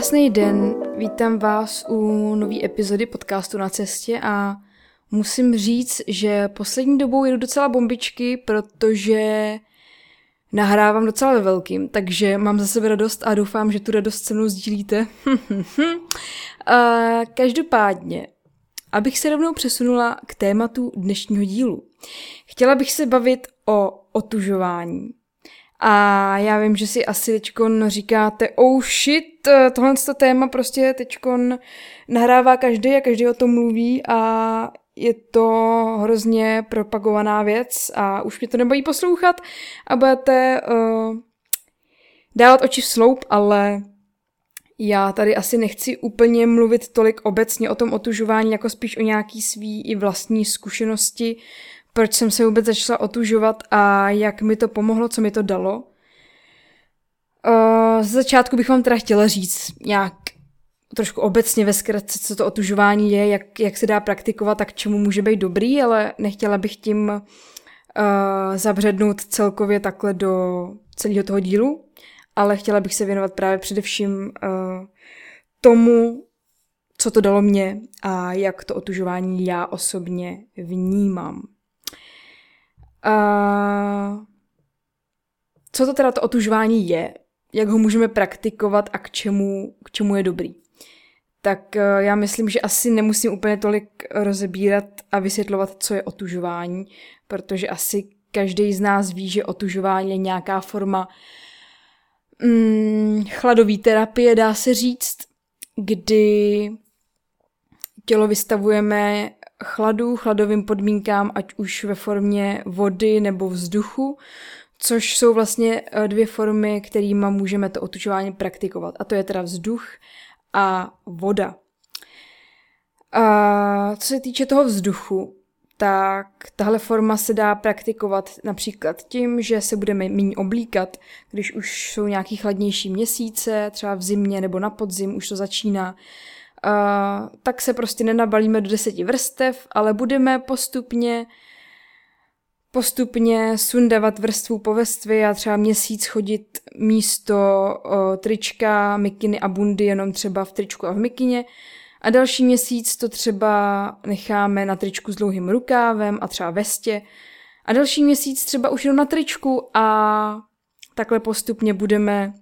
Krásný den, vítám vás u nové epizody podcastu na cestě a musím říct, že poslední dobou jedu docela bombičky, protože nahrávám docela ve velkým, takže mám za sebe radost a doufám, že tu radost se mnou sdílíte. každopádně, abych se rovnou přesunula k tématu dnešního dílu. Chtěla bych se bavit o otužování. A já vím, že si asi teďkon říkáte, oh shit, tohle téma prostě teďkon nahrává každý a každý o tom mluví a je to hrozně propagovaná věc a už mě to nebojí poslouchat a budete uh, dávat oči v sloup, ale já tady asi nechci úplně mluvit tolik obecně o tom otužování, jako spíš o nějaký svý i vlastní zkušenosti, proč jsem se vůbec začala otužovat a jak mi to pomohlo, co mi to dalo. Uh, z začátku bych vám teda chtěla říct nějak trošku obecně ve zkratce, co to otužování je, jak, jak se dá praktikovat a k čemu může být dobrý, ale nechtěla bych tím uh, zabřednout celkově takhle do celého toho dílu, ale chtěla bych se věnovat právě především uh, tomu, co to dalo mě a jak to otužování já osobně vnímám. Uh, co to teda to otužování je? Jak ho můžeme praktikovat a k čemu, k čemu je dobrý? Tak uh, já myslím, že asi nemusím úplně tolik rozebírat a vysvětlovat, co je otužování, protože asi každý z nás ví, že otužování je nějaká forma mm, chladové terapie, dá se říct, kdy tělo vystavujeme chladu, chladovým podmínkám, ať už ve formě vody nebo vzduchu, což jsou vlastně eh, dvě formy, kterými můžeme to otučování praktikovat. A to je teda vzduch a voda. A co se týče toho vzduchu, tak tahle forma se dá praktikovat například tím, že se budeme méně oblíkat, když už jsou nějaký chladnější měsíce, třeba v zimě nebo na podzim už to začíná, uh, tak se prostě nenabalíme do deseti vrstev, ale budeme postupně postupně sundavat vrstvu po vrstvě a třeba měsíc chodit místo uh, trička, mikiny a bundy jenom třeba v tričku a v mikině. A další měsíc to třeba necháme na tričku s dlouhým rukávem a třeba vestě. A další měsíc třeba už jenom na tričku a takhle postupně budeme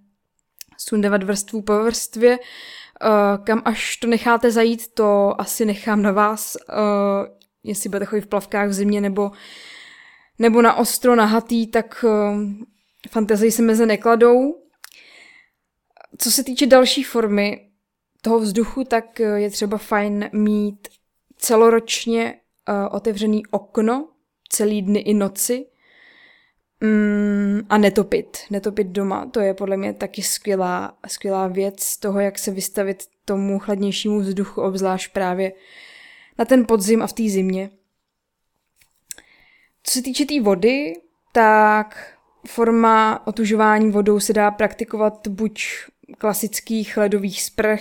sundavat vrstvu po vrstvě kam až to necháte zajít, to asi nechám na vás, jestli budete chodit v plavkách v zimě nebo, nebo na ostro, na hatý, tak uh, fantazii se meze nekladou. Co se týče další formy toho vzduchu, tak je třeba fajn mít celoročně uh, otevřený okno celý dny i noci, Mm, a netopit. Netopit doma, to je podle mě taky skvělá, skvělá věc toho, jak se vystavit tomu chladnějšímu vzduchu, obzvlášť právě na ten podzim a v té zimě. Co se týče té tý vody, tak forma otužování vodou se dá praktikovat buď klasických ledových sprch,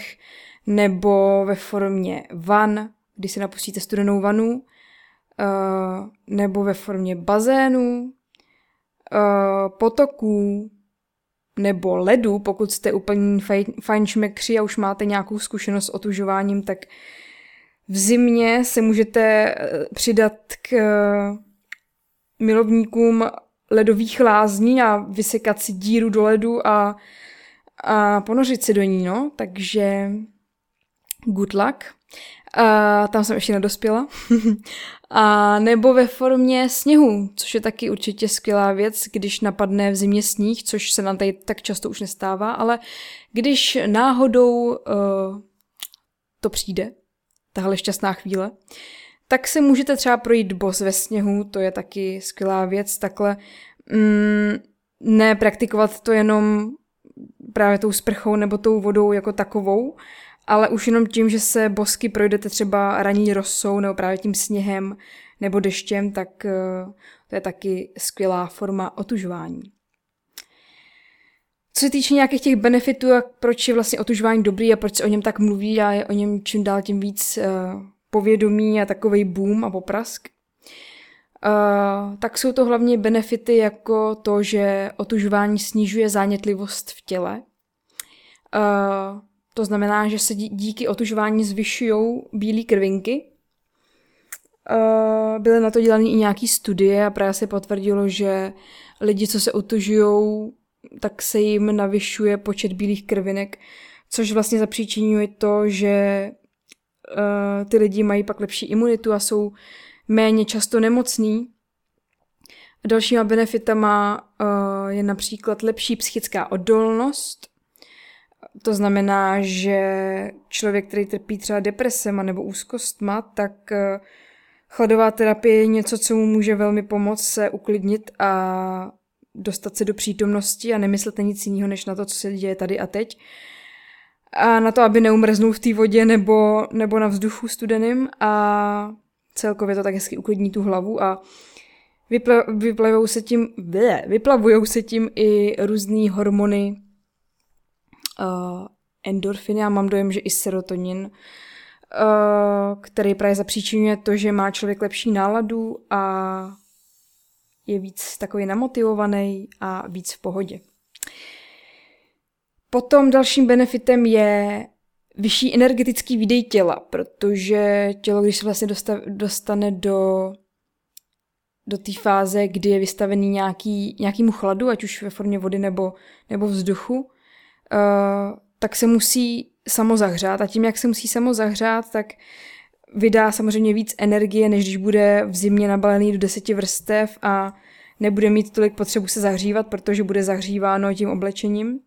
nebo ve formě van, kdy si napustíte studenou vanu, eh, nebo ve formě bazénu, uh, potoků nebo ledu, pokud jste úplně fajn šmekři a už máte nějakou zkušenost s otužováním, tak v zimě se můžete eh, přidat k milovníkům ledových lázní a vysekat si díru do ledu a, a ponořit si do ní, no. Takže good luck. A tam jsem ještě nedospěla. a nebo ve formě sněhu, což je taky určitě skvělá věc, když napadne v zimě sníh, což se nám tady tak často už nestává, ale když náhodou uh, to přijde, tahle šťastná chvíle, tak se můžete třeba projít bos ve sněhu, to je taky skvělá věc, takhle mm, ne praktikovat to jenom právě tou sprchou nebo tou vodou jako takovou, ale už jenom tím, že se bosky projdete třeba raní rosou nebo právě tím sněhem nebo deštěm, tak eh, to je taky skvělá forma otužování. Co se týče nějakých těch benefitů a proč je vlastně otužování dobrý a proč se o něm tak mluví a je o něm čím dál tím víc uh, povědomí a takový boom a poprask, uh, tak jsou to hlavně benefity jako to, že otužování snižuje zánětlivost v těle, uh, to znamená, že se díky otužování zvyšují bílé krvinky. Uh, byly na to dělané i nějaké studie a právě se potvrdilo, že lidi, co se otužují, tak se jim navyšuje počet bílých krvinek, což vlastně zapříčinuje to, že uh, ty lidi mají pak lepší imunitu a jsou méně často nemocný. Dalšíma benefitama uh, je například lepší psychická odolnost, to znamená, že člověk, který trpí třeba depresema nebo úzkostma, tak eh, chladová terapie je něco, co mu může velmi pomoct se uklidnit a dostat se do přítomnosti a nemyslet nic jiného, než na to, co se děje tady a teď. A na to, aby neumrznul v té vodě nebo, nebo na vzduchu studeným a celkově to tak hezky uklidní tu hlavu a vyplavujou se tím, vyplavujou se tím i různé hormony, uh, endorfiny a mám dojem, že i serotonin, uh, který právě zapříčinuje to, že má člověk lepší náladu a je víc takový namotivovaný a víc v pohodě. Potom dalším benefitem je vyšší energetický výdej těla, protože tělo, když se vlastně dostane do, do té fáze, kdy je vystavený nějaký, nějakýmu chladu, ať už ve formě vody nebo, nebo vzduchu, Eh, tak se musí samo zahřát a tím, jak se musí samo zahřát, tak vydá samozřejmě víc energie, než když bude v zimě nabalený do deseti vrstev a nebude mít tolik potřebu se zahřívat, protože bude zahříváno tím oblečením.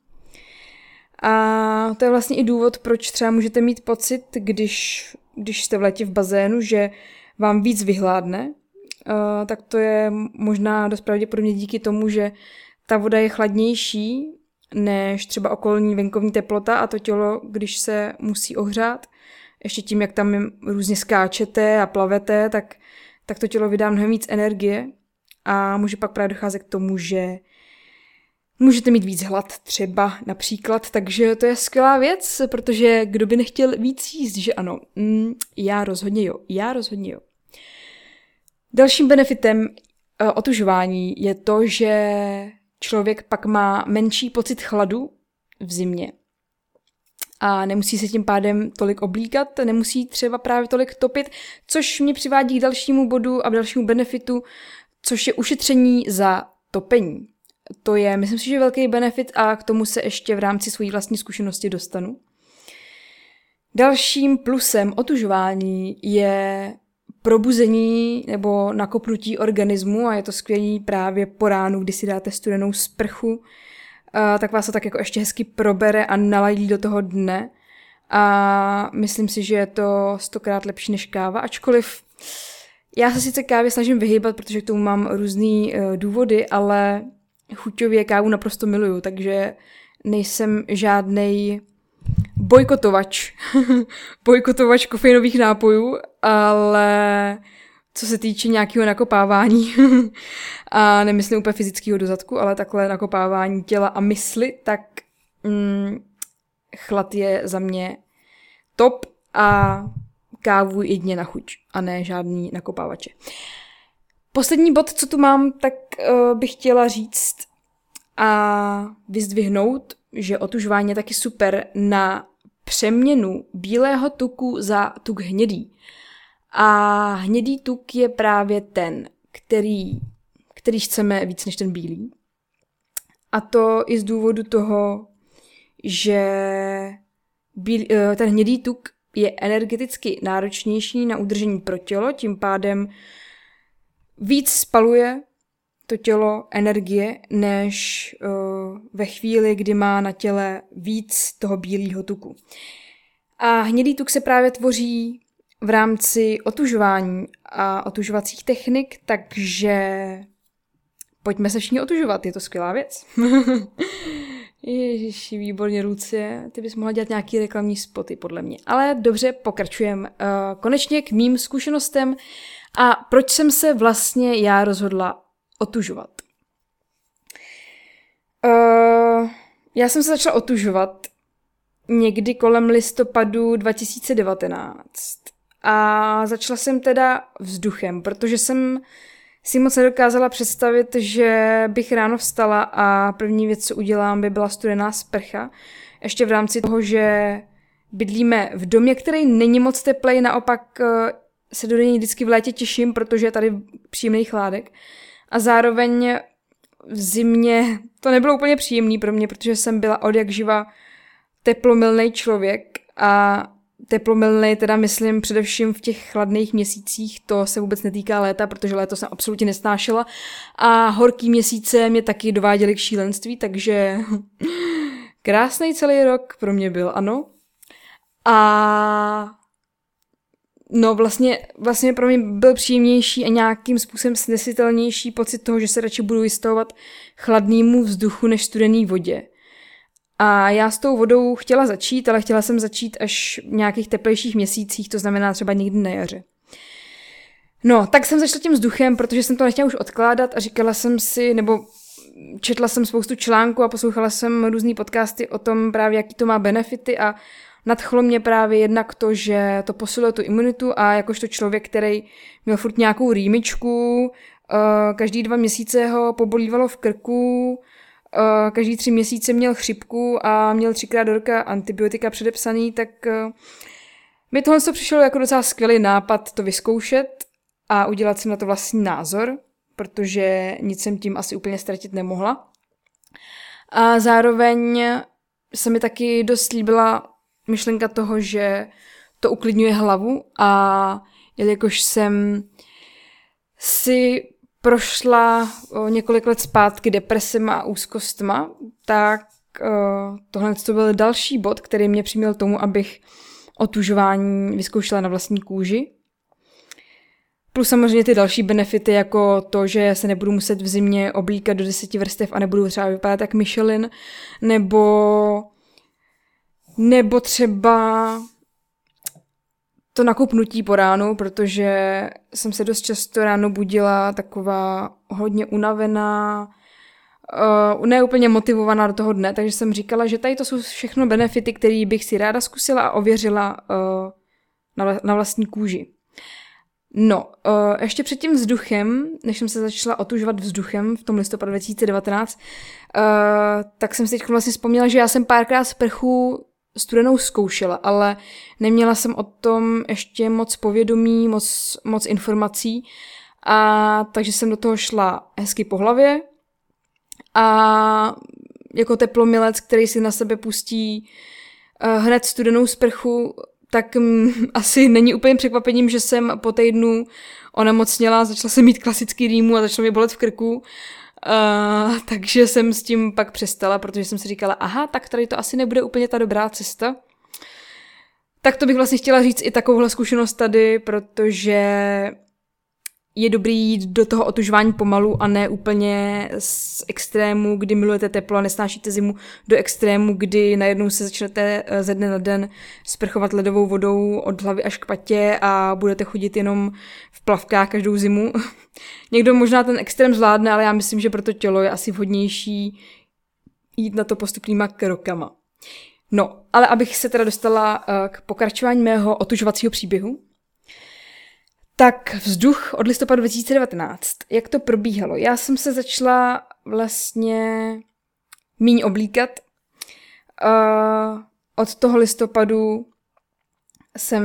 A to je vlastně i důvod, proč třeba můžete mít pocit, když, když jste v letě v bazénu, že vám víc vyhládne, uh, tak to je možná dost pravděpodobně díky tomu, že ta voda je chladnější než třeba okolní venkovní teplota a to tělo, když se musí ohřát, ještě tím, jak tam různě skáčete a plavete, tak, tak to tělo vydá mnohem víc energie a může pak právě docházet k tomu, že můžete mít víc hlad třeba například, takže to je skvělá věc, protože kdo by nechtěl víc jíst, že ano, mm, já rozhodně jo, já rozhodně jo. Dalším benefitem uh, otužování je to, že člověk pak má menší pocit chladu v zimě a nemusí se tím pádem tolik oblíkat, nemusí třeba právě tolik topit, což mě přivádí k dalšímu bodu a k dalšímu benefitu, což je ušetření za topení. To je, myslím si, že velký benefit a k tomu se ještě v rámci své vlastní zkušenosti dostanu. Dalším plusem otužování je probuzení nebo nakopnutí organismu a je to skvělý právě po ránu, kdy si dáte studenou sprchu, tak vás to tak jako ještě hezky probere a naladí do toho dne. A myslím si, že je to stokrát lepší než káva, ačkoliv já se sice kávě snažím vyhýbat, protože k tomu mám různé uh, důvody, ale chuťově kávu naprosto miluju, takže nejsem žádnej bojkotovač. bojkotovač kofeinových nápojů, ale co se týče nějakého nakopávání, a nemyslím úplně fyzického dozadku, ale takhle nakopávání těla a mysli, tak mm, chlad je za mě top a kávu jedně na chuť a ne žádný nakopávače. Poslední bod, co tu mám, tak uh, bych chtěla říct a vyzdvihnout, že otužování je taky super na přeměnu bílého tuku za tuk hnědý. A hnědý tuk je právě ten, který, který chceme víc než ten bílý. A to i z důvodu toho, že bíl, eh, ten hnědý tuk je energeticky náročnější na udržení pro tělo, tím pádem víc spaluje to tělo energie, než uh, ve chvíli, kdy má na těle víc toho bílého tuku. A hnědý tuk se právě tvoří v rámci otužování a otužovacích technik, takže pojďme se všichni otužovat, je to skvělá věc. Ježiši, výborně, Lucie, ty bys mohla dělat nějaký reklamní spoty, podle mě. Ale dobře, pokračujeme. Uh, konečně k mým zkušenostem a proč jsem se vlastně já rozhodla otužovat. Uh, já jsem se začala otužovat někdy kolem listopadu 2019 a začala jsem teda vzduchem, protože jsem si moc nedokázala představit, že bych ráno vstala a první věc, co udělám, by byla studená sprcha. Ještě v rámci toho, že bydlíme v domě, který není moc teplej, naopak eh, se do něj vždycky v létě těším, protože je tady příjemný chládek. A zároveň v zimě to nebylo úplně příjemný pro mě, protože jsem byla od jak živa teplomilný člověk a teplomilný teda myslím především v těch chladných měsících, to se vůbec netýká léta, protože léto jsem absolutně nesnášela a horký měsíce mě taky dováděly k šílenství, takže krásný celý rok pro mě byl, ano. A no vlastně, vlastně pro mě byl příjemnější a nějakým způsobem snesitelnější pocit toho, že se radši budu vystavovat chladnému vzduchu než studený vodě. A já s tou vodou chtěla začít, ale chtěla jsem začít až v nějakých teplejších měsících, to znamená třeba někdy na jaře. No, tak jsem začala tím vzduchem, protože jsem to nechtěla už odkládat a říkala jsem si, nebo četla jsem spoustu článků a poslouchala jsem různý podcasty o tom právě, jaký to má benefity a nadchlo mě právě jednak to, že to posiluje tu imunitu a jakožto člověk, který měl furt nějakou rýmičku, eh, každý dva měsíce ho pobolívalo v krku, Eh, každý tři měsíce měl chřipku a měl třikrát do roka antibiotika předepsaný, tak uh, mi tohle to přišlo jako docela skvělý nápad to vyzkoušet a udělat si na to vlastní názor, protože nic jsem tím asi úplně ztratit nemohla. A zároveň se mi taky dost líbila myšlenka toho, že to uklidňuje hlavu a jelikož jsem si prošla několik let zpátky depresema a úzkostma, tak tohle to byl další bod, který mě přiměl tomu, abych otužování vyzkoušela na vlastní kůži. Plus samozřejmě ty další benefity, jako to, že se nebudu muset v zimě oblíkat do deseti vrstev a nebudu třeba vypadat jak Michelin, nebo, nebo třeba to nakupnutí po ránu, protože jsem se dost často ráno budila taková hodně unavená, uh, ne úplně motivovaná do toho dne, takže jsem říkala, že tady to jsou všechno benefity, které bych si ráda zkusila a ověřila uh, na, na vlastní kůži. No, uh, ještě před tím vzduchem, než jsem se začala otužovat vzduchem v tom listopadu 2019, uh, tak jsem si teď vlastně vzpomněla, že já jsem párkrát sprchu studenou zkoušela, ale neměla jsem o tom ještě moc povědomí, moc, moc informací. A takže jsem do toho šla hezky po hlavě. A jako teplomilec, který si na sebe pustí uh, hned studenou sprchu, tak asi není úplně překvapením, že jsem po týdnu onemocněla, začala jsem mít klasický rýmu a začala mi bolet v krku Uh, takže jsem s tím pak přestala, protože jsem si říkala, aha, tak tady to asi nebude úplně ta dobrá cesta. Tak to bych vlastně chtěla říct i takovouhle zkušenost tady, protože je dobrý jít do toho otužování pomalu a ne úplně z extrému, kdy milujete teplo a nesnášíte zimu, do extrému, kdy najednou se začnete eh, ze dne na den sprchovat ledovou vodou od hlavy až k patě a budete chodit jenom v plavkách každou zimu. Někdo možná ten extrém zvládne, ale já myslím, že pro to tělo je asi vhodnější jít na to postupnýma krokama. No, ale abych se teda dostala eh, k pokračování mého otužovacího příběhu, tak vzduch od listopadu 2019. Jak to probíhalo? Já jsem se začala vlastně míň oblíkat. Uh, od toho listopadu jsem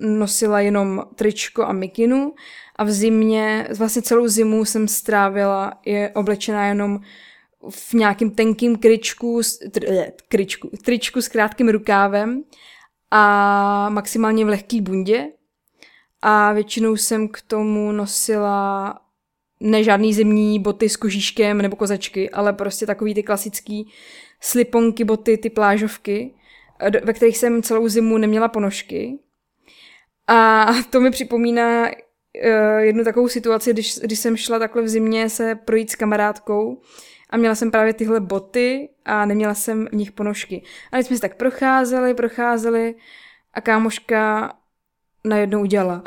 nosila jenom tričko a mikinu a v zimě, vlastně celou zimu jsem strávila je oblečená jenom v nějakým tenkým kryčku, tr, eh, tričku s krátkým rukávem a maximálně v lehký bundě a většinou jsem k tomu nosila ne žádný zimní boty s kožíškem nebo kozačky, ale prostě takový ty klasický sliponky, boty, ty plážovky, ve kterých jsem celou zimu neměla ponožky. A to mi připomíná uh, jednu takovou situaci, když, když jsem šla takhle v zimě se projít s kamarádkou a měla jsem právě tyhle boty a neměla jsem v nich ponožky. A když jsme se tak procházeli, procházeli a kámoška najednou udělala.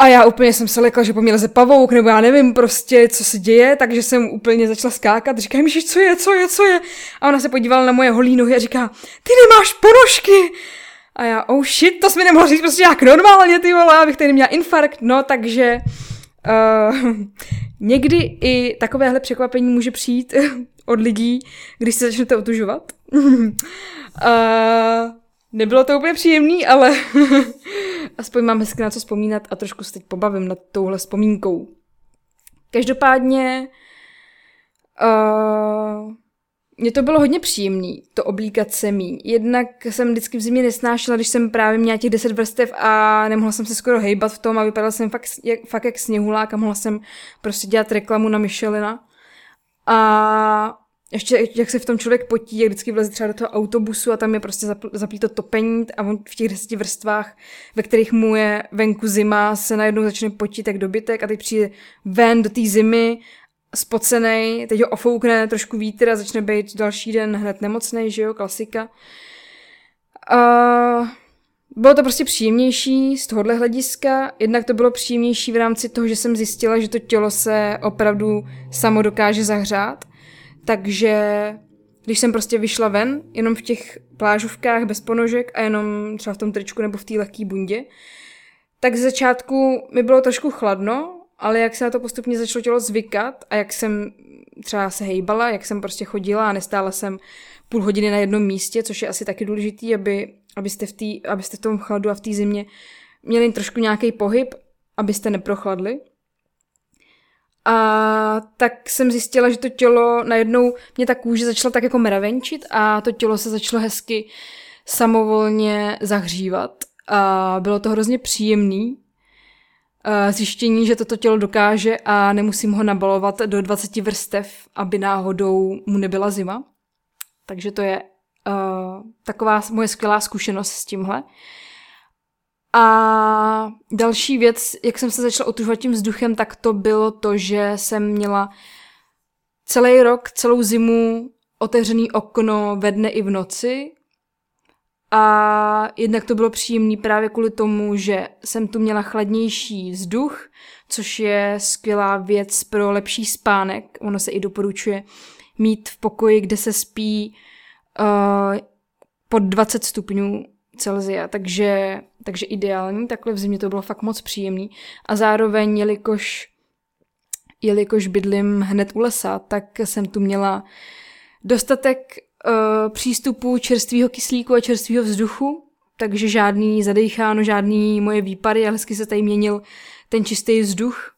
A já úplně jsem se lekla, že po mě leze pavouk, nebo já nevím prostě, co se děje, takže jsem úplně začala skákat. Říkám, že co je, co je, co je? A ona se podívala na moje holí nohy a říká, ty nemáš ponožky. A já, oh shit, to jsi mi nemohla říct prostě jak normálně, ty vole, abych tady měla infarkt. No, takže uh, někdy i takovéhle překvapení může přijít od lidí, když se začnete otužovat. uh, nebylo to úplně příjemný, ale aspoň mám hezky na co vzpomínat a trošku se teď pobavím nad touhle vzpomínkou. Každopádně uh, mně to bylo hodně příjemný, to oblíkat se mí. Jednak jsem vždycky v zimě nesnášela, když jsem právě měla těch deset vrstev a nemohla jsem se skoro hejbat v tom a vypadala jsem fakt jak, fakt jak sněhulák a mohla jsem prostě dělat reklamu na Michelina. A ještě jak se v tom člověk potí, jak vždycky vleze třeba do toho autobusu a tam je prostě zaplý to topení a on v těch deseti vrstvách, ve kterých mu je venku zima, se najednou začne potit jak dobytek a teď přijde ven do té zimy spocený, teď ho ofoukne trošku vítr a začne být další den hned nemocný, že jo, klasika. A bylo to prostě příjemnější z tohohle hlediska, jednak to bylo příjemnější v rámci toho, že jsem zjistila, že to tělo se opravdu samo dokáže zahřát, takže když jsem prostě vyšla ven, jenom v těch plážovkách bez ponožek a jenom třeba v tom tričku nebo v té lehké bundě, tak z začátku mi bylo trošku chladno, ale jak se na to postupně začalo tělo zvykat a jak jsem třeba se hejbala, jak jsem prostě chodila a nestála jsem půl hodiny na jednom místě, což je asi taky důležitý, aby, abyste, v tý, abyste v tom chladu a v té zimě měli trošku nějaký pohyb, abyste neprochladli. A tak jsem zjistila, že to tělo najednou, mě ta kůže začala tak jako mravenčit a to tělo se začalo hezky samovolně zahřívat. A bylo to hrozně příjemný, zjištění, že toto tělo dokáže a nemusím ho nabalovat do 20 vrstev, aby náhodou mu nebyla zima. Takže to je uh, taková moje skvělá zkušenost s tímhle. A další věc, jak jsem se začala otužovat tím vzduchem, tak to bylo to, že jsem měla celý rok, celou zimu otevřený okno ve dne i v noci a jednak to bylo příjemné právě kvůli tomu, že jsem tu měla chladnější vzduch, což je skvělá věc pro lepší spánek. Ono se i doporučuje mít v pokoji, kde se spí uh, pod 20 stupňů Celzia, takže, takže ideální. Takhle v zimě to bylo fakt moc příjemný. A zároveň, jelikož, jelikož bydlím hned u lesa, tak jsem tu měla dostatek uh, přístupu čerstvého kyslíku a čerstvého vzduchu, takže žádný zadecháno, žádný moje výpary, ale hezky se tady měnil ten čistý vzduch.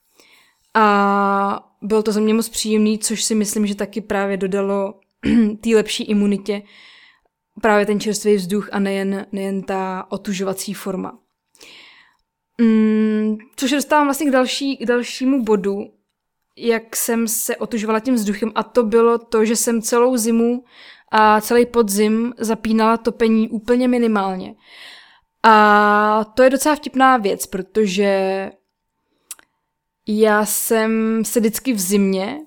A bylo to za mě moc příjemný, což si myslím, že taky právě dodalo té lepší imunitě právě ten čerstvý vzduch a nejen, nejen ta otužovací forma. Mm, což dostávám vlastně k, další, k dalšímu bodu, jak jsem se otužovala tím vzduchem a to bylo to, že jsem celou zimu a celý podzim zapínala topení úplně minimálně. A to je docela vtipná věc, protože já jsem se vždycky v zimě,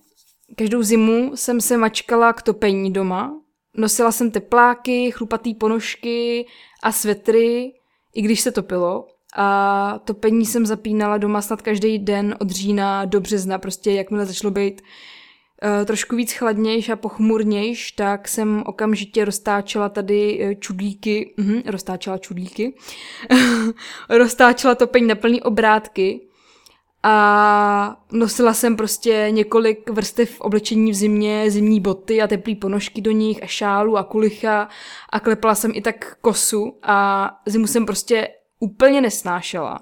každou zimu jsem se mačkala k topení doma. Nosila jsem tepláky, chlupatý ponožky a svetry, i když se topilo. A topení jsem zapínala doma snad každý den od října do března, prostě jakmile začalo být uh, trošku víc chladnějš a pochmurnějš, tak jsem okamžitě roztáčela tady uh, čudlíky, uh, roztáčela čudlíky, roztáčela topeň na plný obrátky a nosila jsem prostě několik vrstev oblečení v zimě, zimní boty a teplý ponožky do nich a šálu a kulicha a klepala jsem i tak kosu a zimu jsem prostě úplně nesnášela.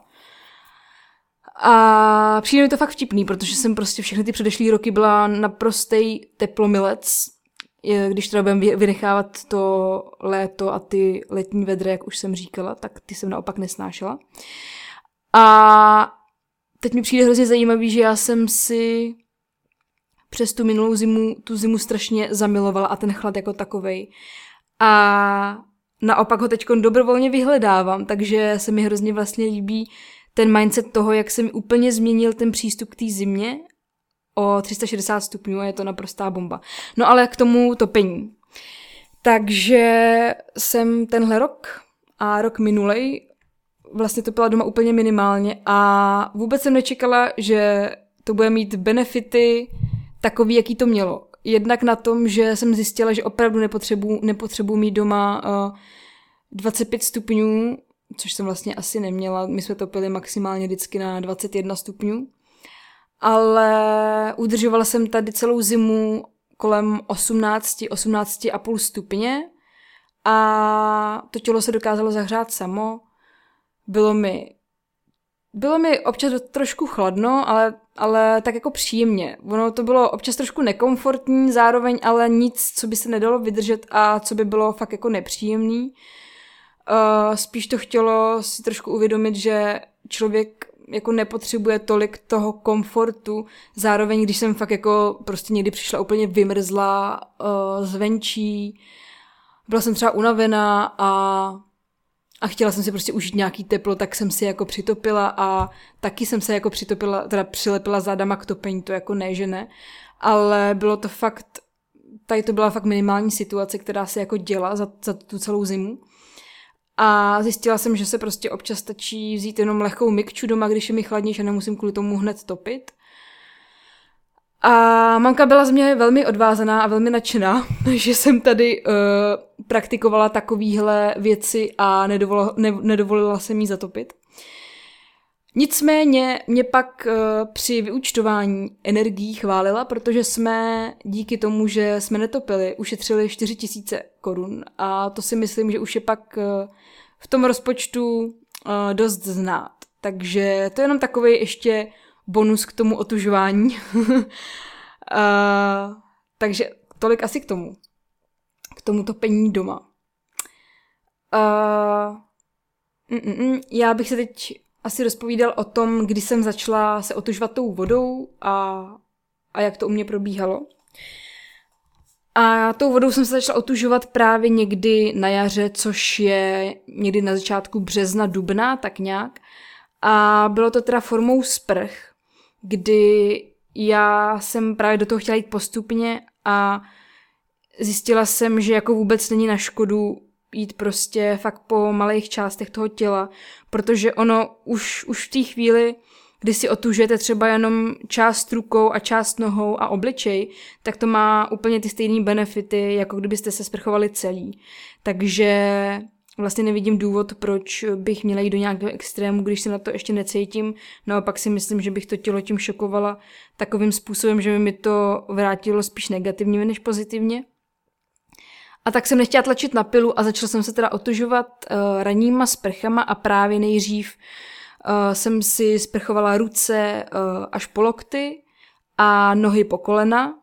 A přijde mi to fakt vtipný, protože jsem prostě všechny ty předešlý roky byla naprostej teplomilec, když teda budeme vynechávat to léto a ty letní vedry, jak už jsem říkala, tak ty jsem naopak nesnášela. A teď mi přijde hrozně zajímavý, že já jsem si přes tu minulou zimu, tu zimu strašně zamilovala a ten chlad jako takovej. A naopak ho teď dobrovolně vyhledávám, takže se mi hrozně vlastně líbí ten mindset toho, jak se mi úplně změnil ten přístup k té zimě o 360 stupňů a je to naprostá bomba. No ale k tomu topení. Takže jsem tenhle rok a rok minulej vlastně topila doma úplně minimálně a vůbec jsem nečekala, že to bude mít benefity takový, jaký to mělo. Jednak na tom, že jsem zjistila, že opravdu nepotřebuji nepotřebu mít doma uh, 25 stupňů což jsem vlastně asi neměla. My jsme topili maximálně vždycky na 21 stupňů. Ale udržovala jsem tady celou zimu kolem 18, 18,5 stupně a to tělo se dokázalo zahřát samo. Bylo mi bylo mi občas trošku chladno, ale, ale tak jako příjemně. Ono to bylo občas trošku nekomfortní, zároveň ale nic, co by se nedalo vydržet a co by bylo fakt jako nepříjemný. Uh, spíš to chtělo si trošku uvědomit, že člověk jako nepotřebuje tolik toho komfortu, zároveň když jsem fakt jako prostě někdy přišla úplně vymrzlá uh, zvenčí, byla jsem třeba unavená a a chtěla jsem si prostě užít nějaký teplo, tak jsem si jako přitopila a taky jsem se jako přitopila, teda přilepila zádama k topení, to jako ne, že ne, ale bylo to fakt, tady to byla fakt minimální situace, která se jako děla za, za tu celou zimu. A zjistila jsem, že se prostě občas stačí vzít jenom lehkou mikču doma, když je mi chladnější a nemusím kvůli tomu hned topit. A mamka byla z mě velmi odvázaná a velmi nadšená, že jsem tady uh, praktikovala takovéhle věci a nedovolila, ne, nedovolila se mi zatopit. Nicméně mě pak uh, při vyučtování energií chválila, protože jsme díky tomu, že jsme netopili, ušetřili 4 tisíce korun a to si myslím, že už je pak uh, v tom rozpočtu uh, dost znát. Takže to je jenom takový ještě bonus k tomu otužování. uh, takže tolik asi k tomu. K tomu topení doma. Uh, mm, mm, já bych se teď asi rozpovídal o tom, kdy jsem začala se otužovat tou vodou a, a jak to u mě probíhalo. A tou vodou jsem se začala otužovat právě někdy na jaře, což je někdy na začátku března, dubna, tak nějak. A bylo to teda formou sprch, kdy já jsem právě do toho chtěla jít postupně a zjistila jsem, že jako vůbec není na škodu jít prostě fakt po malých částech toho těla, protože ono už, už v té chvíli, kdy si otužujete třeba jenom část rukou a část nohou a obličej, tak to má úplně ty stejné benefity, jako kdybyste se sprchovali celý. Takže vlastně nevidím důvod, proč bych měla jít do nějakého extrému, když se na to ještě necítím. Naopak si myslím, že bych to tělo tím šokovala takovým způsobem, že by mi to vrátilo spíš negativně než pozitivně. A tak jsem nechtěla tlačit na pilu a začala jsem se teda otužovat uh, ranníma sprchama a právě nejdřív uh, jsem si sprchovala ruce uh, až po lokty a nohy po kolena,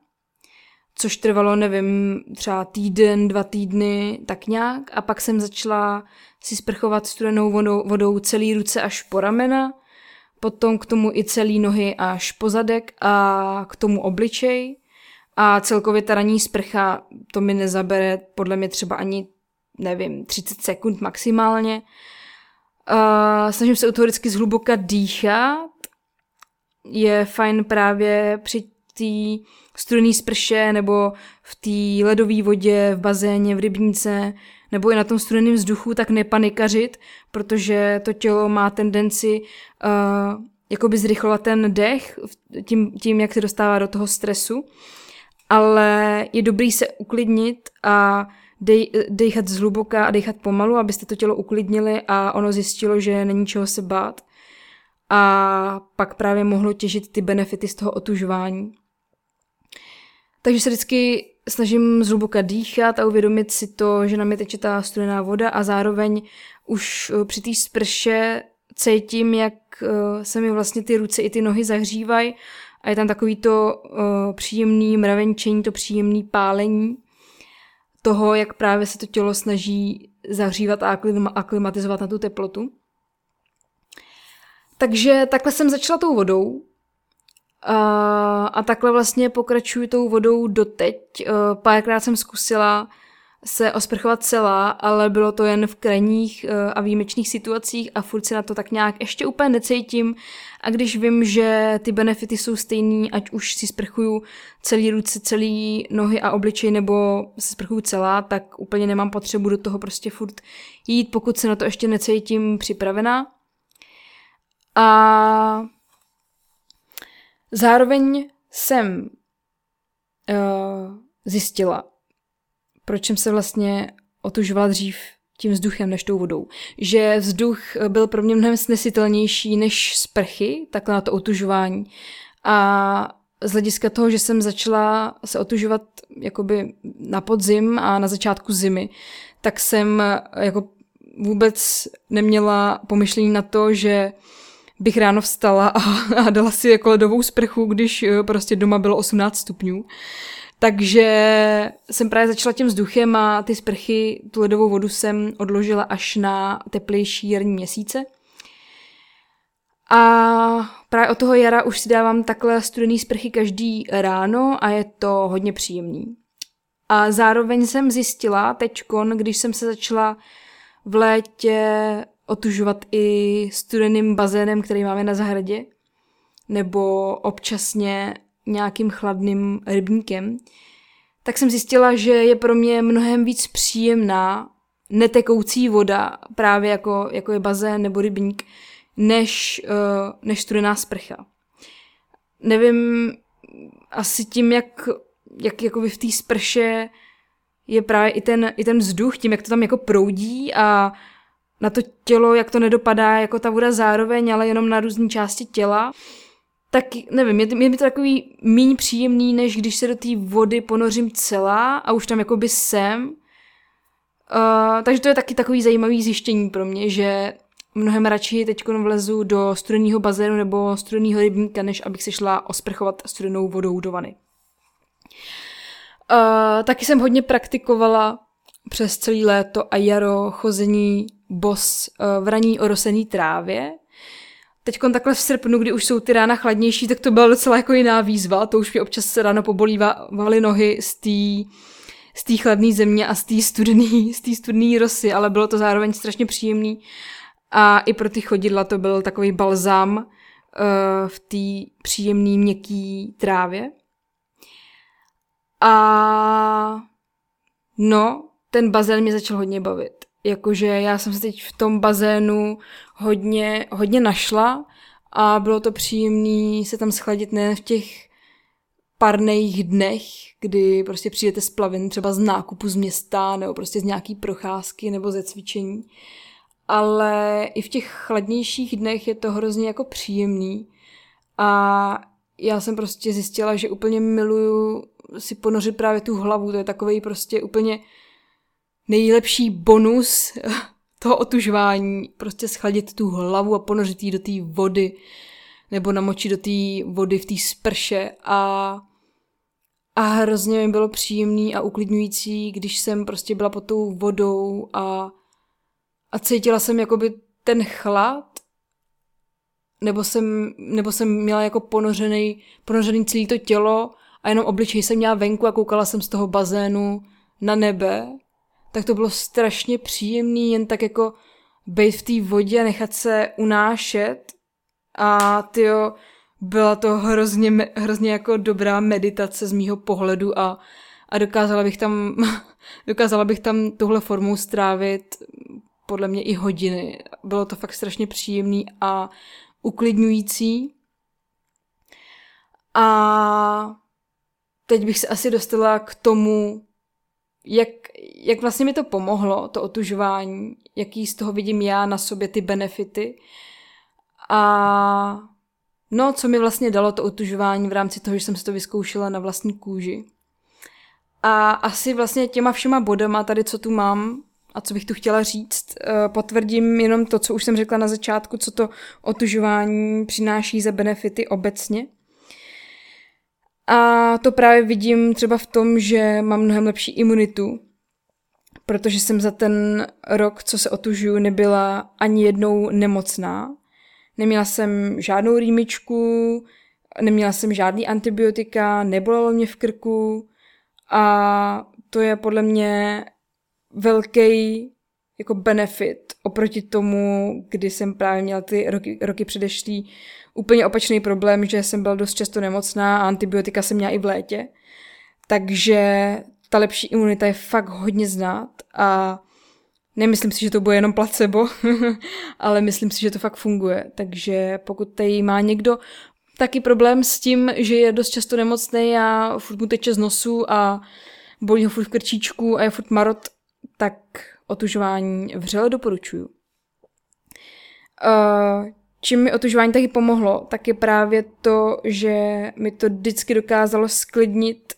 což trvalo, nevím, třeba týden, dva týdny, tak nějak. A pak jsem začala si sprchovat studenou vodou, vodou celý ruce až po ramena, potom k tomu i celý nohy až po zadek a k tomu obličej. A celkově ta ranní sprcha, to mi nezabere podle mě třeba ani, nevím, 30 sekund maximálně. Uh, snažím se u toho vždycky zhluboka dýchat. Je fajn právě při té studené sprše nebo v té ledové vodě, v bazéně, v rybníce nebo i na tom studeném vzduchu, tak nepanikařit, protože to tělo má tendenci uh, jakoby zrychlovat ten dech tím, tím, jak se dostává do toho stresu. Ale je dobrý se uklidnit a dej, dechat zhluboka a dechat pomalu, abyste to tělo uklidnili a ono zjistilo, že není čeho se bát. A pak právě mohlo těžit ty benefity z toho otužování. Takže se vždycky snažím zhluboka dýchat a uvědomit si to, že na mě teče ta studená voda a zároveň už eh, při té sprše cítím, jak eh, se mi vlastně ty ruce i ty nohy zahřívají a je tam takový to uh, příjemný mravenčení, to příjemné pálení toho, jak právě se to tělo snaží zahřívat a aklimatizovat na tu teplotu. Takže takhle jsem začala tou vodou a, a takhle vlastně pokračuju tou vodou doteď. Párkrát jsem zkusila se osprchovat celá, ale bylo to jen v krajních a výjimečných situacích a furt se na to tak nějak ještě úplně necítím. A když vím, že ty benefity jsou stejný, ať už si sprchuju celý ruce, celý nohy a obličej, nebo se sprchuju celá, tak úplně nemám potřebu do toho prostě furt jít, pokud se na to ještě necítím připravená. A Zároveň jsem uh, zjistila, proč jsem se vlastně otužovala dřív tím vzduchem než tou vodou. Že vzduch byl pro mě mnohem snesitelnější než sprchy, takhle na to otužování. A z hlediska toho, že jsem začala se otužovat jakoby na podzim a na začátku zimy, tak jsem jako vůbec neměla pomyšlení na to, že bych ráno vstala a, a dala si jako ledovou sprchu, když eh, prostě doma bylo 18 stupňů. Takže jsem právě začala tím vzduchem a ty sprchy, tu ledovou vodu jsem odložila až na teplejší jarní měsíce. A právě od toho jara už si dávám takhle studený sprchy každý ráno a je to hodně příjemný. A zároveň jsem zjistila teďkon, když jsem se začala v létě otužovat i studeným bazénem, který máme na zahradě, nebo občasně nějakým chladným rybníkem, tak jsem zjistila, že je pro mě mnohem víc příjemná netekoucí voda, právě jako, jako je bazén nebo rybník, než, uh, než studená sprcha. Nevím, asi tím, jak, jak jakoby v té sprše je právě i ten, i ten vzduch, tím, jak to tam jako proudí a na to tělo, jak to nedopadá jako ta voda zároveň, ale jenom na různé části těla, tak nevím, je, je mi to takový méně příjemný, než když se do té vody ponořím celá a už tam jakoby jsem. Uh, takže to je taky takový zajímavý zjištění pro mě, že mnohem radši teď vlezu do studeného bazénu nebo studeného rybníka, než abych se šla osprchovat studenou vodou do vany. Uh, taky jsem hodně praktikovala přes celý léto a jaro chození bos uh, v raní orosený trávě. Teď takhle v srpnu, kdy už jsou ty rána chladnější, tak to byla docela jako jiná výzva. To už mi občas se ráno pobolívaly nohy z té z té chladné země a z té studený, z té studený rosy, ale bylo to zároveň strašně příjemný. A i pro ty chodidla to byl takový balzám uh, v té příjemné měkké trávě. A no, ten bazén mě začal hodně bavit. Jakože já jsem se teď v tom bazénu hodně, hodně našla a bylo to příjemné se tam schladit ne v těch parných dnech, kdy prostě přijdete z plavin třeba z nákupu z města nebo prostě z nějaký procházky nebo ze cvičení. Ale i v těch chladnějších dnech je to hrozně jako příjemný. A já jsem prostě zjistila, že úplně miluju si ponořit právě tu hlavu. To je takový prostě úplně nejlepší bonus toho otužování. Prostě schladit tu hlavu a ponořit ji do té vody nebo namočit do té vody v té sprše a a hrozně mi bylo příjemný a uklidňující, když jsem prostě byla pod tou vodou a, a cítila jsem jakoby ten chlad, nebo jsem, nebo jsem měla jako ponořený, ponořený celé to tělo a jenom obličej jsem měla venku a koukala jsem z toho bazénu na nebe, tak to bylo strašně příjemný jen tak jako být v té vodě a nechat se unášet a tyjo, byla to hrozně, hrozně jako dobrá meditace z mýho pohledu a, a dokázala bych tam dokázala bych tam tuhle formou strávit podle mě i hodiny. Bylo to fakt strašně příjemný a uklidňující. A teď bych se asi dostala k tomu, jak, jak vlastně mi to pomohlo, to otužování, jaký z toho vidím já na sobě ty benefity. A no, co mi vlastně dalo to otužování v rámci toho, že jsem se to vyzkoušela na vlastní kůži. A asi vlastně těma všema bodama tady, co tu mám, a co bych tu chtěla říct, eh, potvrdím jenom to, co už jsem řekla na začátku, co to otužování přináší za benefity obecně. A to právě vidím třeba v tom, že mám mnohem lepší imunitu, protože jsem za ten rok, co se otužuju, nebyla ani jednou nemocná. Neměla jsem žádnou rýmičku, neměla jsem žádný antibiotika, nebolelo mě v krku a to je podle mě velký jako benefit oproti tomu, kdy jsem právě měla ty roky, roky předešlý úplně opačný problém, že jsem byla dost často nemocná a antibiotika jsem měla i v létě. Takže ta lepší imunita je fakt hodně znát a nemyslím si, že to bude jenom placebo, ale myslím si, že to fakt funguje. Takže pokud tady má někdo taky problém s tím, že je dost často nemocný a furt mu teče z nosu a bolí ho furt krčíčku a je furt marot, tak otužování vřele doporučuju. Uh, čím mi otužování taky pomohlo, tak je právě to, že mi to vždycky dokázalo sklidnit,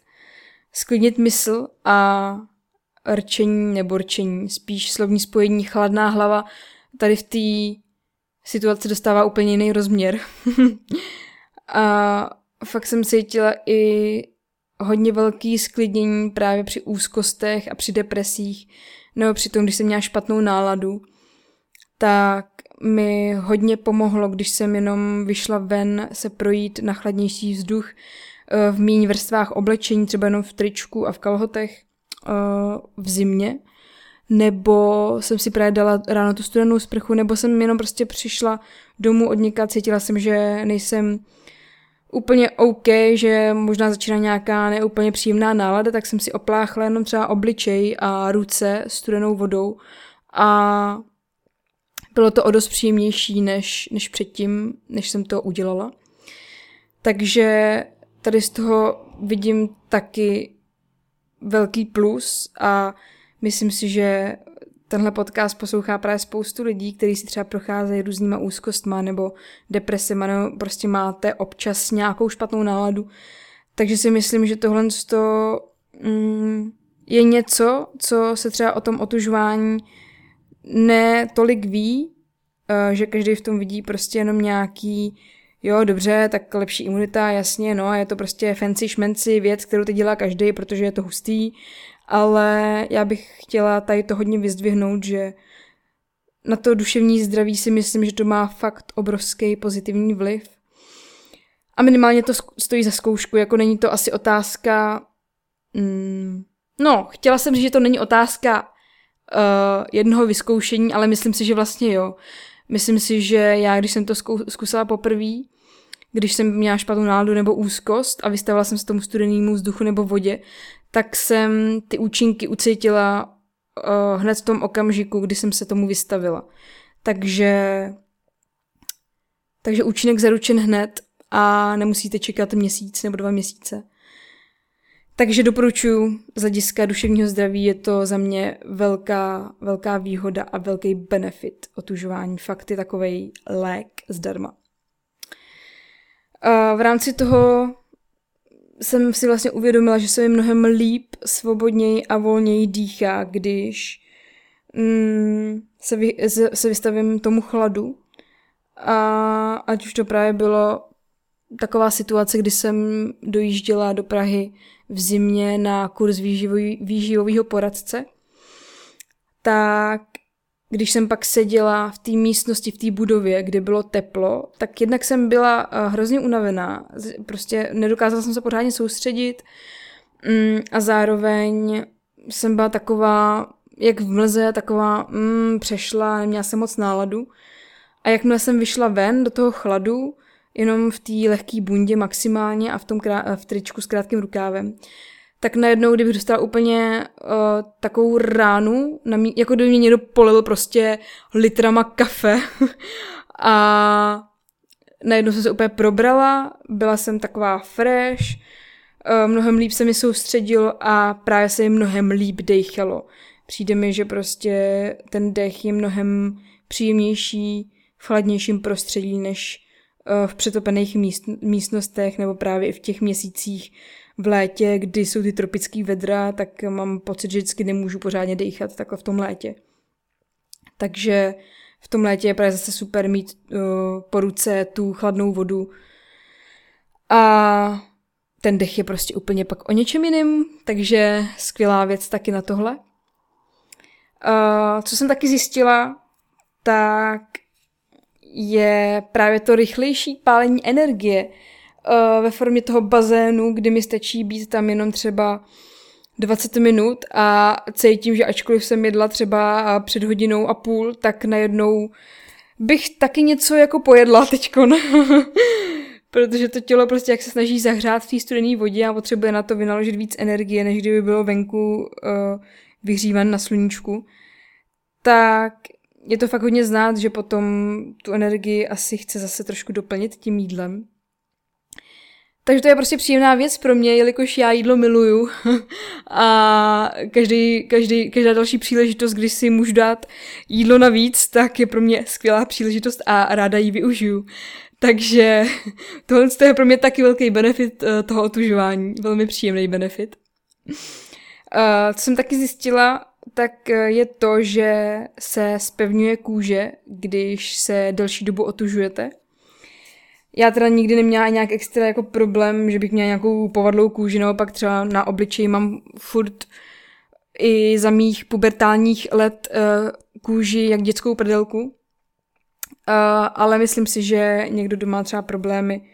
sklidnit mysl a rčení nebo rčení, spíš slovní spojení chladná hlava tady v té situaci dostává úplně jiný rozměr. a fakt jsem cítila i hodně velký sklidnění právě při úzkostech a při depresích, nebo při tom, když jsem měla špatnou náladu, tak mi hodně pomohlo, když jsem jenom vyšla ven se projít na chladnější vzduch v méně vrstvách oblečení, třeba jenom v tričku a v kalhotech eh, v zimě, nebo jsem si právě dala ráno tu studenou sprchu, nebo jsem jenom prostě přišla domů od něka, cítila jsem, že nejsem úplně OK, že možná začíná nějaká neúplně příjemná nálada, tak jsem si opláchla jenom třeba obličej a ruce studenou vodou a bylo to o dost příjemnější než, než předtím, než jsem to udělala. Takže tady z toho vidím taky velký plus a myslím si, že tenhle podcast poslouchá právě spoustu lidí, kteří si třeba procházejí různýma úzkostma nebo depresema, nebo prostě máte občas nějakou špatnou náladu. Takže si myslím, že tohle to, mm, je něco, co se třeba o tom otužování ne tolik ví, uh, že každý v tom vidí prostě jenom nějaký jo, dobře, tak lepší imunita, jasně, no, je to prostě fancy šmenci věc, kterou teď dělá každý, protože je to hustý, ale já bych chtěla tady to hodně vyzdvihnout, že na to duševní zdraví si myslím, že to má fakt obrovský pozitivní vliv. A minimálně to stojí za zkoušku, jako není to asi otázka... Mm, no, chtěla jsem říct, že to není otázka uh, jednoho vyzkoušení, ale myslím si, že vlastně jo. Myslím si, že já, když jsem to zkusila poprvé, když jsem měla špatnou náladu nebo úzkost a vystavila jsem se tomu studenému vzduchu nebo vodě, tak jsem ty účinky ucítila uh, hned v tom okamžiku, kdy jsem se tomu vystavila. Takže, takže účinek zaručen hned a nemusíte čekat měsíc nebo dva měsíce. Takže doporučuji z hlediska duševního zdraví, je to za mě velká, velká výhoda a velký benefit otužování. Fakt je takový lék zdarma. A v rámci toho jsem si vlastně uvědomila, že se mi mnohem líp, svobodněji a volněji dýchá, když mm, se, vy, se vystavím tomu chladu. A ať už to právě bylo taková situace, kdy jsem dojížděla do Prahy v zimě na kurz výživového poradce, tak když jsem pak seděla v té místnosti, v té budově, kde bylo teplo, tak jednak jsem byla eh, hrozně unavená. Prostě nedokázala jsem se pořádně soustředit mm, a zároveň jsem byla taková, jak v mlze, taková mm, přešla, neměla jsem moc náladu. A jakmile jsem vyšla ven do toho chladu, jenom v té lehké bundě maximálně a v tom krá- v tričku s krátkým rukávem, tak najednou, kdybych dostala úplně uh, takovou ránu, na mý, jako kdyby mě někdo polil prostě litrama kafe a najednou jsem se úplně probrala, byla jsem taková fresh, uh, mnohem líp se mi soustředilo a právě se mi mnohem líp dechalo. Přijde mi, že prostě ten dech je mnohem příjemnější v chladnějším prostředí než v přetopených míst, místnostech nebo právě i v těch měsících, v létě, kdy jsou ty tropické vedra, tak mám pocit, že vždycky nemůžu pořádně dýchat takhle v tom létě. Takže v tom létě je právě zase super mít uh, po ruce tu chladnou vodu. A ten dech je prostě úplně pak o něčem jiným, takže skvělá věc taky na tohle. Uh, co jsem taky zjistila, tak je právě to rychlejší pálení energie uh, ve formě toho bazénu, kdy mi stačí být tam jenom třeba 20 minut a cítím, že ačkoliv jsem jedla třeba před hodinou a půl, tak najednou bych taky něco jako pojedla teďkon. Protože to tělo prostě jak se snaží zahřát v té studené vodě a potřebuje na to vynaložit víc energie, než kdyby bylo venku uh, vyhřívan na sluníčku. Tak je to fakt hodně znát, že potom tu energii asi chce zase trošku doplnit tím jídlem. Takže to je prostě příjemná věc pro mě, jelikož já jídlo miluju a každý, každý, každá další příležitost, kdy si můžu dát jídlo navíc, tak je pro mě skvělá příležitost a ráda ji využiju. Takže tohle je pro mě taky velký benefit eh, toho otužování, velmi příjemný benefit. co jsem taky zjistila, tak je to, že se spevňuje kůže, když se delší dobu otužujete. Já teda nikdy neměla nějak extra jako problém, že bych měla nějakou povadlou kůži, naopak třeba na obličeji mám furt i za mých pubertálních let uh, kůži jak dětskou prdelku. Uh, ale myslím si, že někdo doma třeba problémy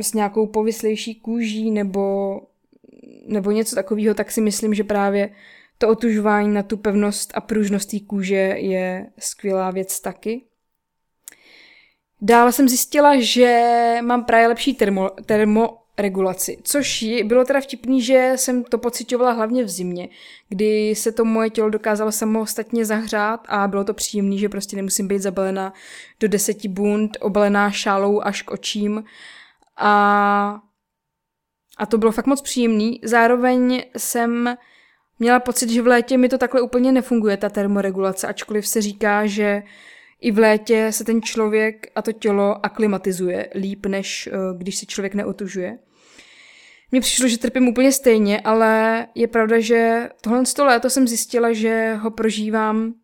s nějakou povyslejší kůží nebo, nebo něco takového, tak si myslím, že právě to otužování na tu pevnost a pružnost té kůže je skvělá věc taky. Dále jsem zjistila, že mám právě lepší termo, termoregulaci, což bylo teda vtipný, že jsem to pocitovala hlavně v zimě, kdy se to moje tělo dokázalo samostatně zahřát a bylo to příjemné, že prostě nemusím být zabalená do deseti bund, obalená šálou až k očím a, a to bylo fakt moc příjemný. Zároveň jsem měla pocit, že v létě mi to takhle úplně nefunguje, ta termoregulace, ačkoliv se říká, že i v létě se ten člověk a to tělo aklimatizuje líp, než eh, když se člověk neotužuje. Mně přišlo, že trpím úplně stejně, ale je pravda, že tohle z léto jsem zjistila, že ho prožívám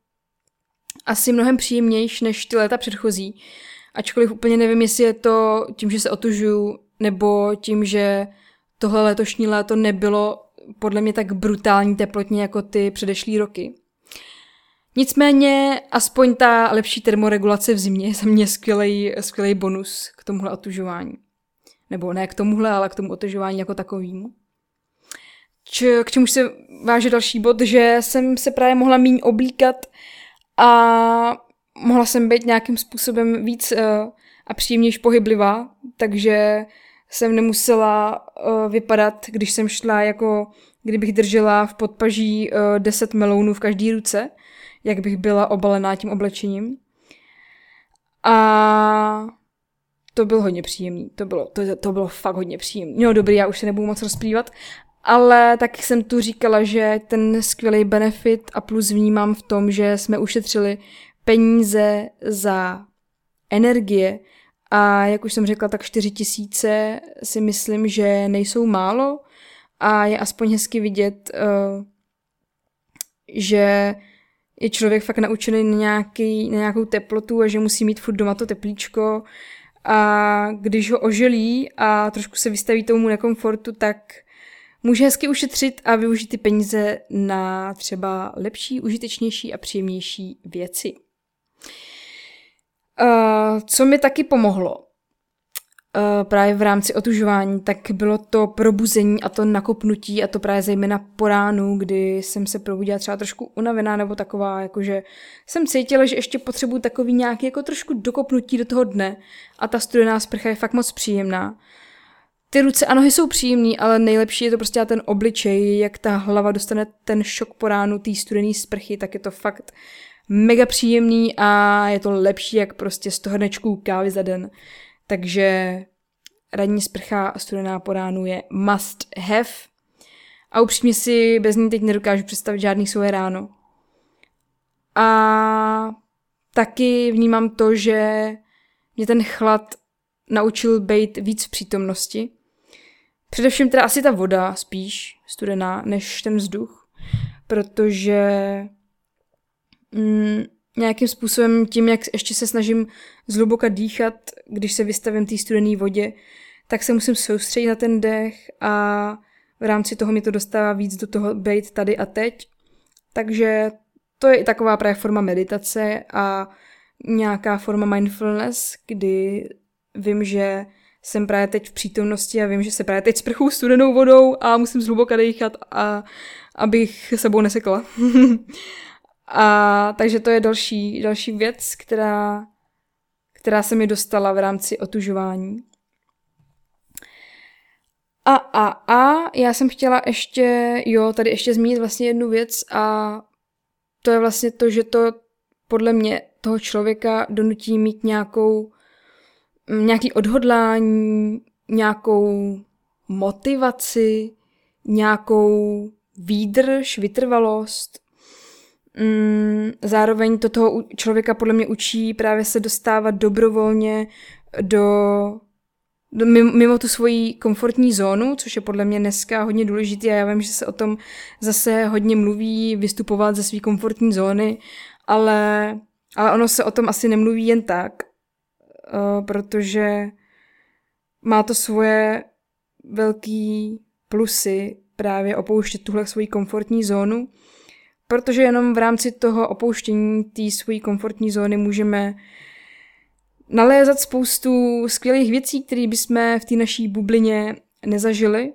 asi mnohem příjemnější než ty léta předchozí. Ačkoliv úplně nevím, jestli je to tím, že se otužuju, nebo tím, že tohle letošní léto nebylo podle mě tak brutální teplotně jako ty předešlý roky. Nicméně aspoň ta lepší termoregulace v zimě je za mě skvělý, bonus k tomuhle otužování. Nebo ne k tomuhle, ale k tomu otužování jako takovému. Č- k čemu se váže další bod, že jsem se právě mohla míň oblíkat a mohla jsem být nějakým způsobem víc uh, a příjemnější pohyblivá, takže jsem nemusela uh, vypadat, když jsem šla jako kdybych držela v podpaží uh, 10 melounů v každé ruce, jak bych byla obalená tím oblečením. A to bylo hodně příjemný. To bylo, to, to bylo fakt hodně příjemný. No dobrý, já už se nebudu moc rozplývat, ale tak jsem tu říkala, že ten skvělý benefit a plus vnímám v tom, že jsme ušetřili peníze za energie a jak už jsem řekla, tak 4 tisíce si myslím, že nejsou málo a je aspoň hezky vidět, uh, že je člověk fakt naučený na, nějaký, na nějakou teplotu a že musí mít furt doma to teplíčko a když ho oželí a trošku se vystaví tomu nekomfortu, tak může hezky ušetřit a využít ty peníze na třeba lepší, užitečnější a příjemnější věci. Uh, co mi taky pomohlo, uh, právě v rámci otužování, tak bylo to probuzení a to nakopnutí a to právě zejména po ránu, kdy jsem se probudila třeba trošku unavená nebo taková, jakože jsem cítila, že ještě potřebuji takový nějaký jako trošku dokopnutí do toho dne a ta studená sprcha je fakt moc příjemná. Ty ruce a nohy jsou příjemný, ale nejlepší je to prostě ten obličej, jak ta hlava dostane ten šok po ránu té studené sprchy, tak je to fakt mega příjemný a je to lepší jak prostě 100 hrnečků kávy za den. Takže ranní sprcha studená po ránu je must have. A upřímně si bez ní teď nedokážu představit žádný svoje ráno. A taky vnímám to, že mě ten chlad naučil být víc v přítomnosti. Především teda asi ta voda spíš studená, než ten vzduch, protože mm, nějakým způsobem tím, jak ještě se snažím zhluboka dýchat, když se vystavím té studené vodě, tak se musím soustředit na ten dech a v rámci toho mi to dostává víc do toho být tady a teď. Takže to je i taková právě forma meditace a nějaká forma mindfulness, kdy vím, že jsem právě teď v přítomnosti a vím, že se právě teď sprchu studenou vodou a musím zhluboka dýchat, a abych sebou nesekla. A takže to je další, další věc, která, která se mi dostala v rámci otužování. A, a, a, já jsem chtěla ještě, jo, tady ještě zmínit vlastně jednu věc a to je vlastně to, že to podle mě toho člověka donutí mít nějakou, nějaký odhodlání, nějakou motivaci, nějakou výdrž, vytrvalost, Mm, zároveň to toho člověka podle mě učí právě se dostávat dobrovolně do mimo tu svoji komfortní zónu, což je podle mě dneska hodně důležité a já vím, že se o tom zase hodně mluví, vystupovat ze své komfortní zóny, ale, ale ono se o tom asi nemluví jen tak, uh, protože má to svoje velký plusy právě opouštět tuhle svoji komfortní zónu, protože jenom v rámci toho opouštění té svojí komfortní zóny můžeme nalézat spoustu skvělých věcí, které bychom v té naší bublině nezažili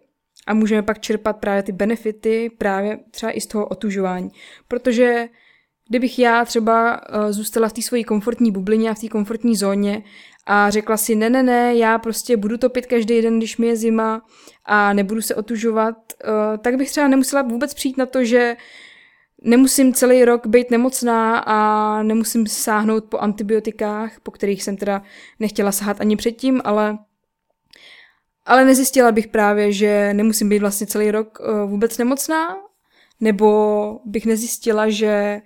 a můžeme pak čerpat právě ty benefity právě třeba i z toho otužování. Protože kdybych já třeba eh, zůstala v té svojí komfortní bublině a v té komfortní zóně a řekla si, ne, ne, ne, já prostě budu topit každý den, když mi je zima a nebudu se otužovat, eh, tak bych třeba nemusela vůbec přijít na to, že nemusím celý rok být nemocná a nemusím sáhnout po antibiotikách, po kterých jsem teda nechtěla sahat ani předtím, ale ale nezjistila bych právě, že nemusím být vlastně celý rok uh, vůbec nemocná, nebo bych nezjistila, že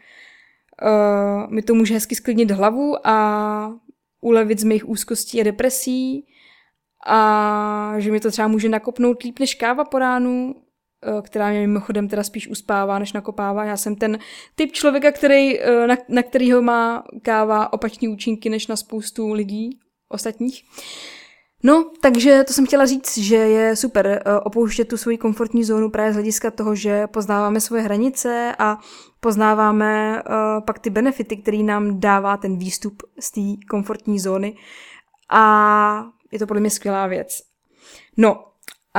uh, mi to může hezky sklidnit hlavu a ulevit z mých úzkostí a depresí a že mi to třeba může nakopnout líp než káva po ránu, která mě mimochodem teda spíš uspává, než nakopává. Já jsem ten typ člověka, který, eh, na, na kterýho má káva opační účinky než na spoustu lidí ostatních. No, takže to jsem chtěla říct, že je super eh, opouštět tu svoji komfortní zónu právě z hlediska toho, že poznáváme svoje hranice a poznáváme pak ty benefity, který nám dává ten výstup z té komfortní zóny. A je to podle mě skvělá věc. No,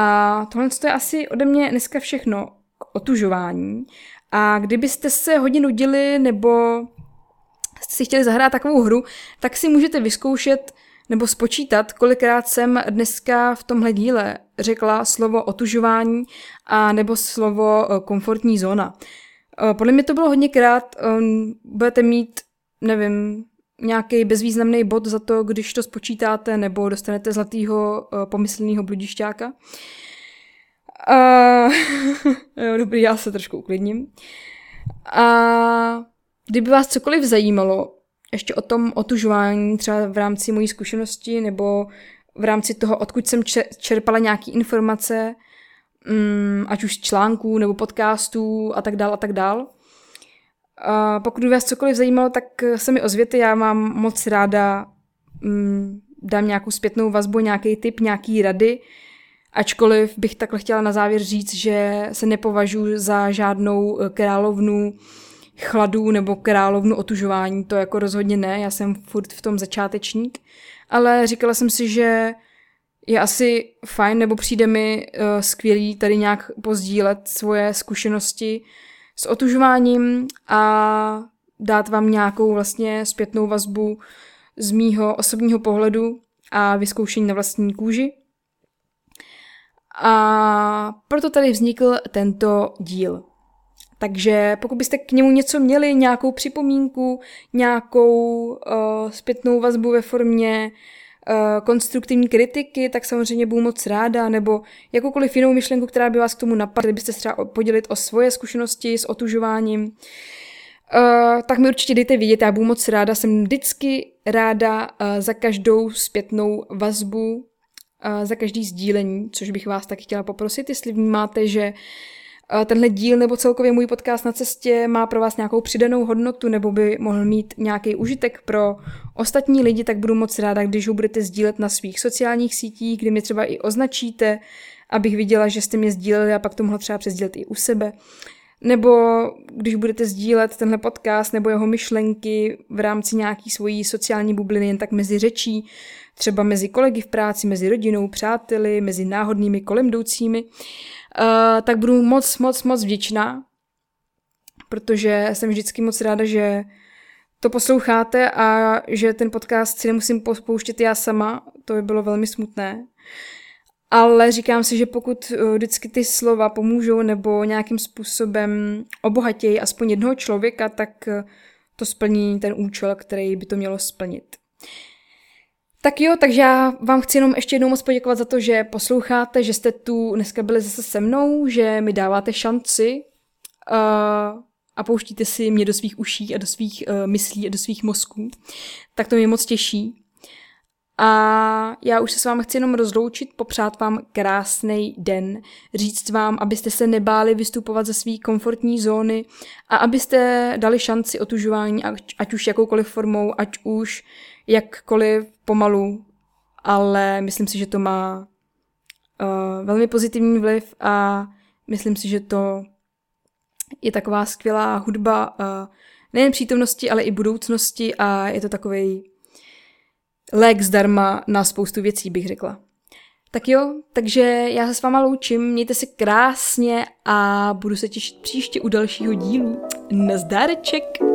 a tohle je asi ode mě dneska všechno k otužování. A kdybyste se hodně nudili nebo jste si chtěli zahrát takovou hru, tak si můžete vyzkoušet nebo spočítat, kolikrát jsem dneska v tomhle díle řekla slovo otužování a nebo slovo eh, komfortní zóna. Eh, podle mě to bylo hodněkrát, ehm, budete mít, nevím, nějaký bezvýznamný bod za to, když to spočítáte, nebo dostanete zlatýho uh, pomyslného bludišťáka. Uh, jo, dobrý, já se trošku uklidním. A kdyby vás cokoliv zajímalo, ještě o tom otužování, třeba v rámci mojí zkušenosti, nebo v rámci toho, odkud jsem čerpala nějaké informace, um, ať už z článků nebo podcastů a tak dál a tak dál, a pokud vás cokoliv zajímalo, tak se mi ozvěte, já mám moc ráda, mm, dám nějakou zpětnou vazbu, nějaký tip, nějaký rady, ačkoliv bych takhle chtěla na závěr říct, že se nepovažuji za žádnou eh, královnu chladů nebo královnu otužování, to jako rozhodně ne, já jsem furt v tom začátečník, ale říkala jsem si, že je asi fajn, nebo přijde mi uh, skvělý tady nějak pozdílet svoje zkušenosti s otužováním a dát vám nějakou vlastně zpětnou vazbu z mýho osobního pohledu a vyzkoušení na vlastní kůži. A proto tady vznikl tento díl. Takže pokud byste k němu něco měli, nějakou připomínku, nějakou uh, zpětnou vazbu ve formě Eh, konstruktivní kritiky, tak samozřejmě budu moc ráda, nebo jakoukoliv jinou myšlenku, která by vás k tomu napadla, byste se třeba podělit o svoje zkušenosti s otužováním, uh, tak mi určitě dejte vědět, já budu moc ráda, jsem vždycky ráda uh, za každou zpětnou vazbu, za každý sdílení, což bych vás taky chtěla poprosit, jestli vnímáte, že tenhle díl nebo celkově můj podcast na cestě má pro vás nějakou přidanou hodnotu nebo by mohl mít nějaký užitek pro ostatní lidi, tak budu moc ráda, když ho budete sdílet na svých sociálních sítích, kdy mě třeba i označíte, abych viděla, že jste mě sdíleli a pak to mohla třeba přesdílet i u sebe. Nebo když budete sdílet tenhle podcast nebo jeho myšlenky v rámci nějaký svojí sociální bubliny jen tak mezi řečí, třeba mezi kolegy v práci, mezi rodinou, přáteli, mezi náhodnými kolem jdoucími, uh, tak budu moc, moc, moc vděčná, protože jsem vždycky moc ráda, že to posloucháte a že ten podcast si nemusím pouštět já sama, to by bylo velmi smutné. Ale říkám si, že pokud eh, vždycky ty slova pomůžou nebo nějakým způsobem obohatějí aspoň jednoho člověka, tak eh, to splní ten účel, který by to mělo splnit. Tak jo, takže já vám chci jenom ještě jednou moc poděkovat za to, že posloucháte, že jste tu dneska byli zase se mnou, že mi dáváte šanci uh, a pouštíte si mě do svých uší a do svých uh, myslí a do svých mozků. Tak to mě moc těší. A já už se s vámi chci jenom rozloučit, popřát vám krásný den, říct vám, abyste se nebáli vystupovat ze své komfortní zóny a abyste dali šanci otužování, ať, ať už jakoukoliv formou, ať už jakkoliv pomalu, ale myslím si, že to má uh, velmi pozitivní vliv a myslím si, že to je taková skvělá hudba uh, nejen přítomnosti, ale i budoucnosti a je to takový lék zdarma na spoustu věcí, bych řekla. Tak jo, takže já se s váma loučím, mějte se krásně a budu se těšit příště u dalšího dílu. Nazdáreček!